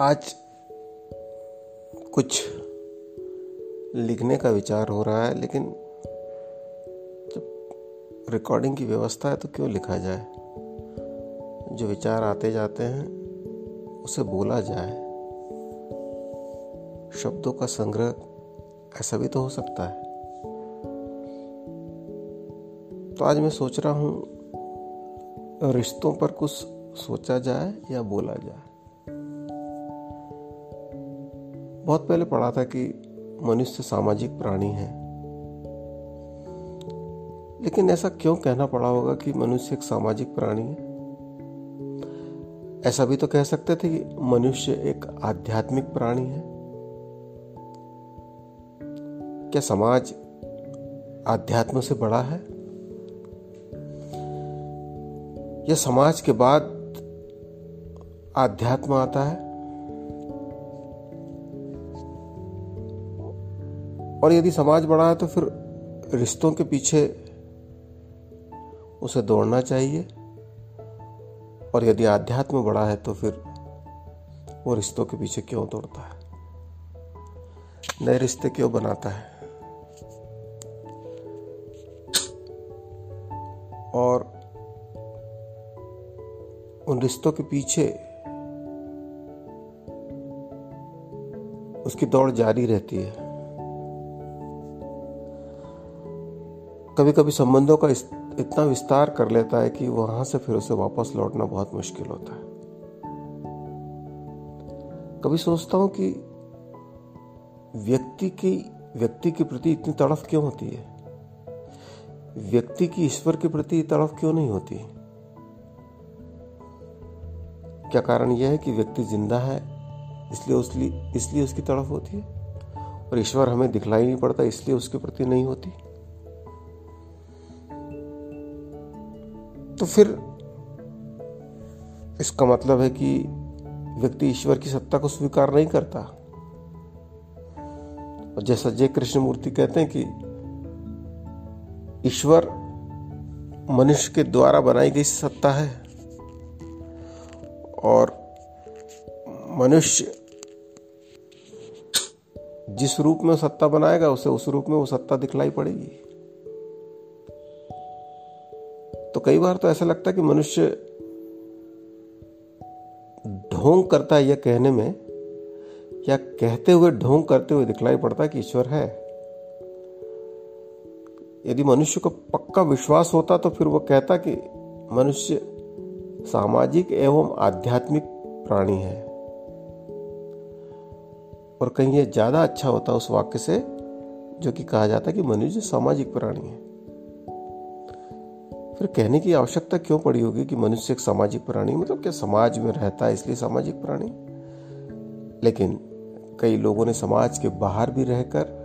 आज कुछ लिखने का विचार हो रहा है, लेकिन जब रिकॉर्डिंग की व्यवस्था है तो क्यों लिखा जाए? जो विचार आते जाते हैं, उसे बोला जाए। शब्दों का संग्रह ऐसा भी तो हो सकता है। तो आज मैं सोच रहा हूँ, रिश्तों पर कुछ सोचा जाए या बोला जाए। बहुत पहले पढ़ा था कि मनुष्य सामाजिक प्राणी है। लेकिन ऐसा क्यों कहना पड़ा होगा कि मनुष्य एक सामाजिक प्राणी है? ऐसा भी तो कह सकते थे कि मनुष्य एक आध्यात्मिक प्राणी है। क्या समाज आध्यात्म से बड़ा है? या समाज के बाद आध्यात्म आता है? और यदि समाज बड़ा है तो फिर रिश्तों के पीछे उसे दौड़ना चाहिए। और यदि आध्यात्म बड़ा है तो फिर वो रिश्तों के पीछे क्यों दौड़ता है? नए रिश्ते क्यों बनाता है? और उन रिश्तों के पीछे उसकी दौड़ जारी रहती है। कभी कभी संबंधों का इतना विस्तार कर लेता है कि वहाँ से फिर उसे वापस लौटना बहुत मुश्किल होता है। कभी सोचता हूँ कि व्यक्ति की, व्यक्ति के प्रति इतनी तड़फ क्यों होती है? व्यक्ति की ईश्वर के प्रति तड़फ क्यों नहीं होती? क्या कारण यह है कि व्यक्ति ज़िंदा है, इसलिए इसलिए उसकी तड़फ होती है? और ईश्वर हमें दिखलाई नहीं पड़ता, इसलिए उसके प्रति नहीं होती? तो फिर इसका मतलब है कि व्यक्ति ईश्वर की सत्ता को स्वीकार नहीं करता। और जैसा जय कृष्ण मूर्ति कहते हैं कि ईश्वर मनुष्य के द्वारा बनाई गई सत्ता है और मनुष्य जिस रूप में सत्ता बनाएगा, उसे उस रूप में वो सत्ता दिखलाई पड़ेगी। तो कई बार तो ऐसा लगता है कि मनुष्य ढोंग करता है यह कहने में, या कहते हुए ढोंग करते हुए दिखलाई पड़ता है कि ईश्वर है। यदि मनुष्य को पक्का विश्वास होता तो फिर वो कहता कि मनुष्य सामाजिक एवं आध्यात्मिक प्राणी है। और कहीं यह ज़्यादा अच्छा होता उस वाक्य से, जो कि कहा जाता है कि मनुष्य सामाजिक प्राणी है। फिर कहने की आवश्यकता क्यों पड़ी होगी कि मनुष्य एक सामाजिक प्राणी? मतलब क्या समाज में रहता है इसलिए सामाजिक प्राणी? लेकिन कई लोगों ने समाज के बाहर भी रहकर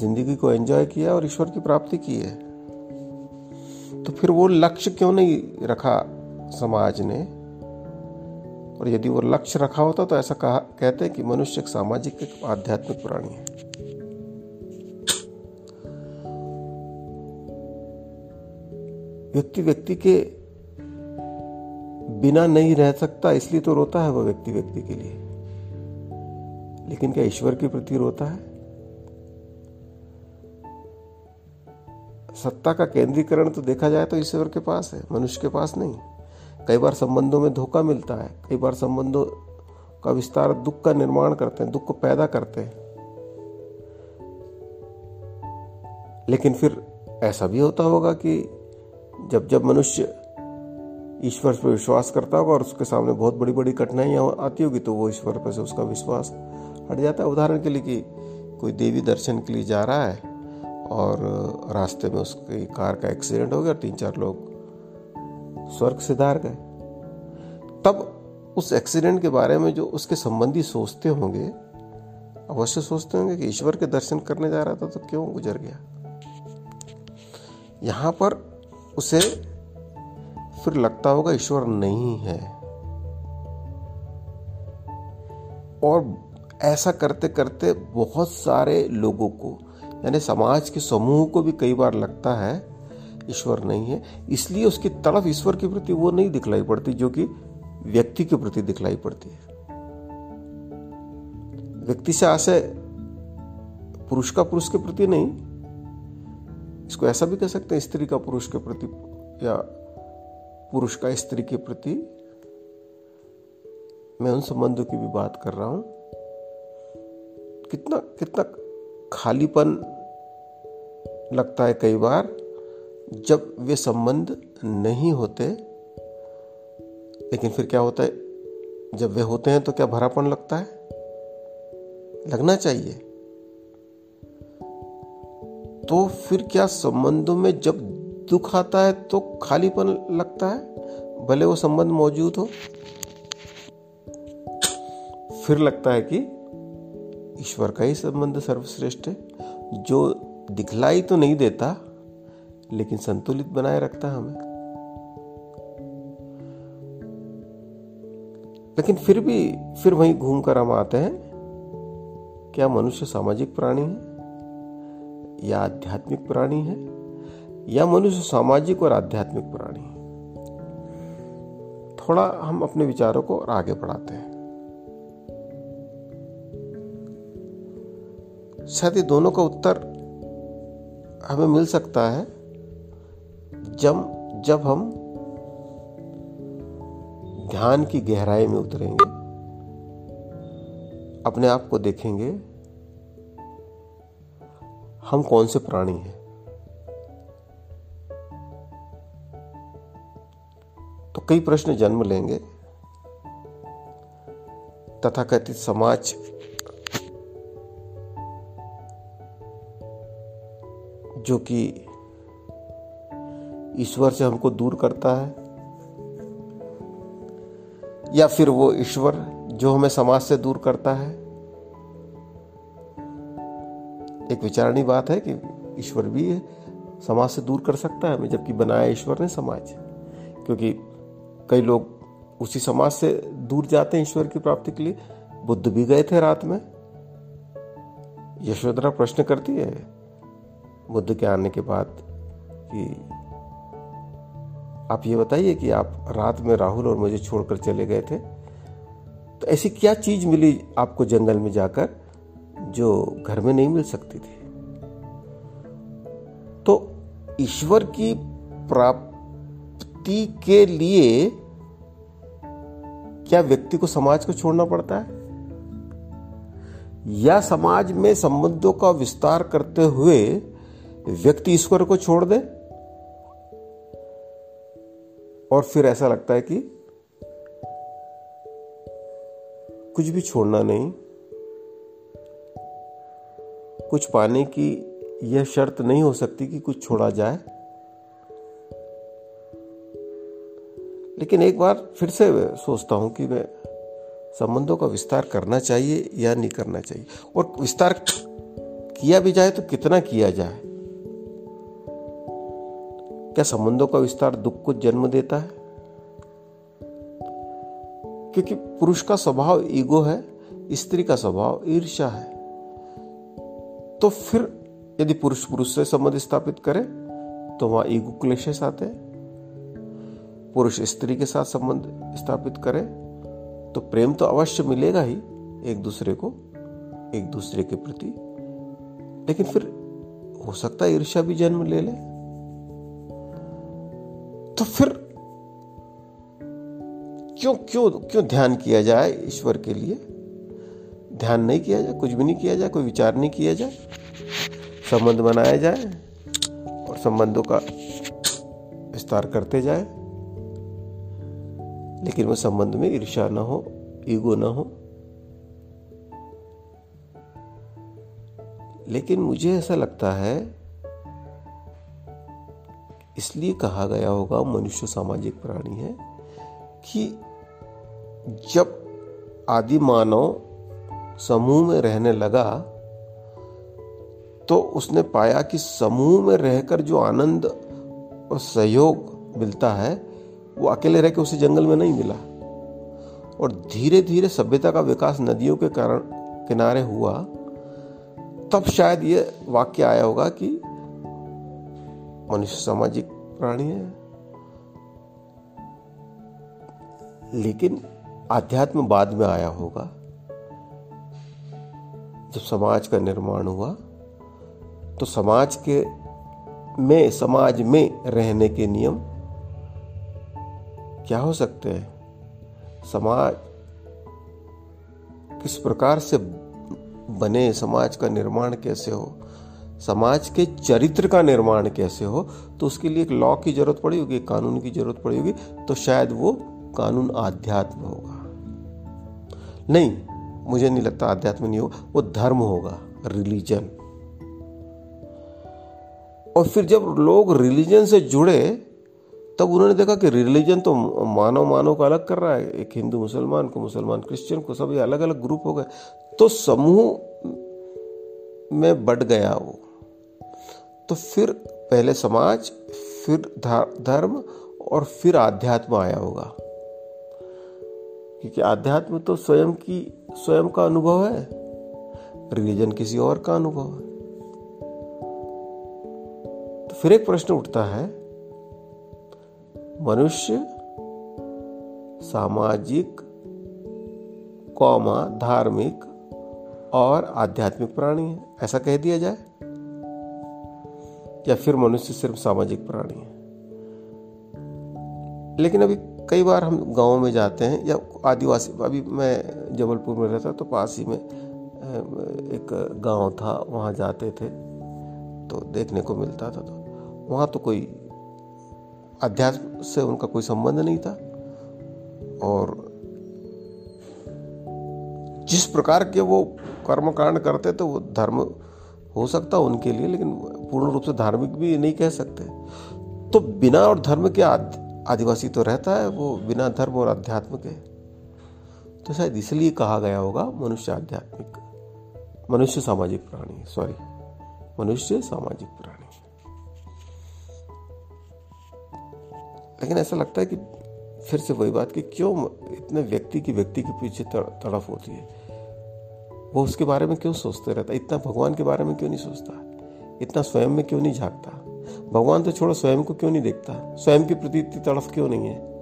ज़िंदगी को एंजॉय किया और ईश्वर की प्राप्ति की है। तो फिर वो लक्ष्य क्यों नहीं रखा समाज ने? और यदि वो लक्ष्य रखा होता तो ऐसा कहा, कहते कि मनुष्य एक सामाजिक, एक आध्यात्मिक प्राणी है। व्यक्ति व्यक्ति के बिना नहीं रह सकता, इसलिए तो रोता है वह व्यक्ति व्यक्ति के लिए। लेकिन क्या ईश्वर के प्रति रोता है? सत्ता का केंद्रीकरण तो देखा जाए तो ईश्वर के पास है, मनुष्य के पास नहीं। कई बार संबंधों में धोखा मिलता है, कई बार संबंधों का विस्तार दुख का निर्माण करते हैं, दुख को पैदा करते हैं। लेकिन फिर ऐसा भी होता होगा कि जब जब मनुष्य ईश्वर पर विश्वास करता होगा और उसके सामने बहुत बड़ी बड़ी कठिनाइयाँ आती होगी तो वो ईश्वर पर से उसका विश्वास हट जाता है। उदाहरण के लिए कि कोई देवी दर्शन के लिए जा रहा है और रास्ते में उसकी कार का एक्सीडेंट हो गया, तीन चार लोग स्वर्ग से धार गए। तब उस एक्सीडेंट के बारे में जो उसके संबंधी सोचते होंगे, अवश्य सोचते होंगे कि ईश्वर के दर्शन करने जा रहा था तो क्यों गुजर गया? यहाँ पर उसे फिर लगता होगा ईश्वर नहीं है। और ऐसा करते करते बहुत सारे लोगों को, यानी समाज के समूह को भी कई बार लगता है ईश्वर नहीं है। इसलिए उसकी तड़फ ईश्वर के प्रति वो नहीं दिखलाई पड़ती, जो कि व्यक्ति के प्रति दिखलाई पड़ती है। व्यक्ति से आशय पुरुष का पुरुष के प्रति नहीं इसको ऐसा भी कह सकते हैं, स्त्री का पुरुष के प्रति या पुरुष का स्त्री के प्रति मैं उन संबंधों की भी बात कर रहा हूँ। कितना कितना खालीपन लगता है कई बार, जब वे संबंध नहीं होते, लेकिन फिर क्या होता है, जब वे होते हैं तो क्या भरापन लगता है? लगना चाहिए। तो फिर क्या संबंधों में जब दुख आता है तो खालीपन लगता है? भले वो संबंध मौजूद हो। फिर लगता है कि ईश्वर का ही संबंध सर्वश्रेष्ठ है। जो दिखलाई तो नहीं देता, लेकिन संतुलित बनाए रखता है हमें। लेकिन फिर भी, फिर वहीं घूम कर हम आते हैं। क्या मनुष्य सामाजिक प्राणी है? या आध्यात्मिक प्राणी है, या मनुष्य सामाजिक और आध्यात्मिक प्राणी है। थोड़ा हम अपने विचारों को और आगे बढ़ाते हैं। शायद ये दोनों का उत्तर हमें मिल सकता है जब जब हम ध्यान की गहराई में उतरेंगे, अपने आप को देखेंगे हम कौन से प्राणी हैं? तो कई प्रश्न जन्म लेंगे। तथाकथित समाज जो कि ईश्वर से हमको दूर करता है, या फिर वो ईश्वर जो हमें समाज से दूर करता है एक विचारणी बात है कि ईश्वर भी समाज से दूर कर सकता है जबकि बनाया ईश्वर ने समाज। क्योंकि कई लोग उसी समाज से दूर जाते हैं ईश्वर की प्राप्ति के लिए। बुद्ध भी गए थे रात में। यशोधरा प्रश्न करती है बुद्ध के आने के बाद कि आप ये बताइए कि आप रात में राहुल और मुझे छोड़कर चले गए थे। तो ऐसी क्या चीज़ मिली आपको जंगल में जाकर? जो घर में नहीं मिल सकती थी। तो ईश्वर की प्राप्ति के लिए क्या व्यक्ति को समाज को छोड़ना पड़ता है? या समाज में संबंधों का विस्तार करते हुए व्यक्ति ईश्वर को छोड़ दे? और फिर ऐसा लगता है कि कुछ भी छोड़ना नहीं कुछ पाने की यह शर्त नहीं हो सकती कि कुछ छोड़ा जाए। लेकिन एक बार फिर से सोचता हूँ कि मैं संबंधों का विस्तार करना चाहिए या नहीं करना चाहिए। और विस्तार किया भी जाए तो कितना किया जाए? क्या संबंधों का विस्तार दुख को जन्म देता है? क्योंकि पुरुष का स्वभाव ईगो है, स्त्री का स्वभाव ईर्षा है। तो फिर यदि पुरुष पुरुष से संबंध स्थापित करे तो वहाँ ईगो क्लेशेस आते हैं। पुरुष स्त्री के साथ संबंध स्थापित करे तो प्रेम तो अवश्य मिलेगा ही एक दूसरे को, एक दूसरे के प्रति। लेकिन फिर हो सकता है ईर्षा भी जन्म ले ले। तो फिर क्यों क्यों क्यों ध्यान किया जाए ईश्वर के लिए? ध्यान नहीं किया जाए, कुछ भी नहीं किया जाए, कोई विचार नहीं किया जाए, संबंध बनाया जाए और संबंधों का विस्तार करते जाए। लेकिन वो संबंध में ईर्षा ना हो, ईगो ना हो। लेकिन मुझे ऐसा लगता है, इसलिए कहा गया होगा, मनुष्य सामाजिक प्राणी है, कि जब आदि मानव समूह में रहने लगा तो उसने पाया कि समूह में रहकर जो आनंद और सहयोग मिलता है, वो अकेले रह के उसे जंगल में नहीं मिला। और धीरे धीरे सभ्यता का विकास नदियों के कारण किनारे हुआ, तब शायद ये वाक्य आया होगा कि मनुष्य सामाजिक प्राणी है। लेकिन आध्यात्म बाद में आया होगा। जब समाज का निर्माण हुआ तो समाज के में, समाज में रहने के नियम क्या हो सकते हैं? समाज किस प्रकार से बने? समाज का निर्माण कैसे हो? समाज के चरित्र का निर्माण कैसे हो? तो उसके लिए एक लॉ की ज़रूरत पड़ी होगी कानून की ज़रूरत पड़ी होगी तो शायद वो कानून आध्यात्म होगा। नहीं मुझे नहीं लगता आध्यात्म नहीं होगा वो धर्म होगा रिलीजन और फिर जब लोग रिलीजन से जुड़े, तब उन्होंने देखा कि रिलीजन तो मानव मानव को अलग कर रहा है। एक हिंदू मुसलमान को, मुसलमान क्रिश्चियन को सब ये अलग अलग ग्रुप हो गए। तो समूह में बढ़ गया वो। तो फिर पहले समाज, फिर धर्म और फिर आध्यात्म आया होगा। क्योंकि आध्यात्म तो स्वयं की स्वयं का अनुभव है? रिलीजन किसी और का अनुभव है? तो फिर एक प्रश्न उठता है, मनुष्य सामाजिक, कौमा, धार्मिक और आध्यात्मिक प्राणी है, ऐसा कह दिया जाए? या फिर मनुष्य सिर्फ़ सामाजिक प्राणी है? लेकिन अभी कई बार हम गाँव में जाते हैं या आदिवासी, अभी मैं जबलपुर में रहता तो पास ही में एक गाँव था, वहाँ जाते थे तो देखने को मिलता था तो वहाँ तो कोई अध्यात्म से उनका कोई संबंध नहीं था और जिस प्रकार के वो कर्म कांड करते थे वो धर्म हो सकता उनके लिए, लेकिन पूर्ण रूप से धार्मिक भी नहीं कह सकते। तो बिना और धर्म के आदिवासी तो रहता है, वो बिना धर्म और अध्यात्म के। तो शायद इसलिए कहा गया होगा मनुष्य आध्यात्मिक। मनुष्य सामाजिक प्राणी सॉरी मनुष्य सामाजिक प्राणी। लेकिन ऐसा लगता है कि फिर से वही बात कि क्यों इतने व्यक्ति की व्यक्ति के पीछे तड़फ होती है? वो उसके बारे में क्यों सोचते रहता है? इतना भगवान के बारे में क्यों नहीं सोचता? इतना स्वयं में क्यों नहीं झांकता भगवान तो छोड़ो, स्वयं को क्यों नहीं देखता? स्वयं के प्रति इतनी तड़फ क्यों नहीं है?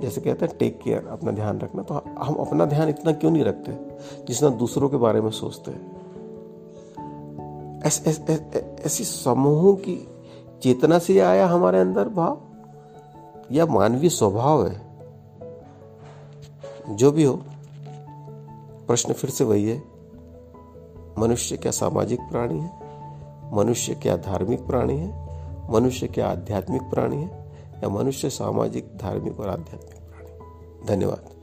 जैसे कहते हैं टेक केयर अपना ध्यान रखना। तो हम अपना ध्यान इतना क्यों नहीं रखते जितना दूसरों के बारे में सोचते हैं? ऐसी समूहों की चेतना से आया हमारे अंदर भाव? या मानवीय स्वभाव है? जो भी हो, प्रश्न फिर से वही है। मनुष्य क्या सामाजिक प्राणी है? मनुष्य क्या धार्मिक प्राणी है? मनुष्य क्या आध्यात्मिक प्राणी है? या मनुष्य सामाजिक, धार्मिक और आध्यात्मिक प्राणी? धन्यवाद।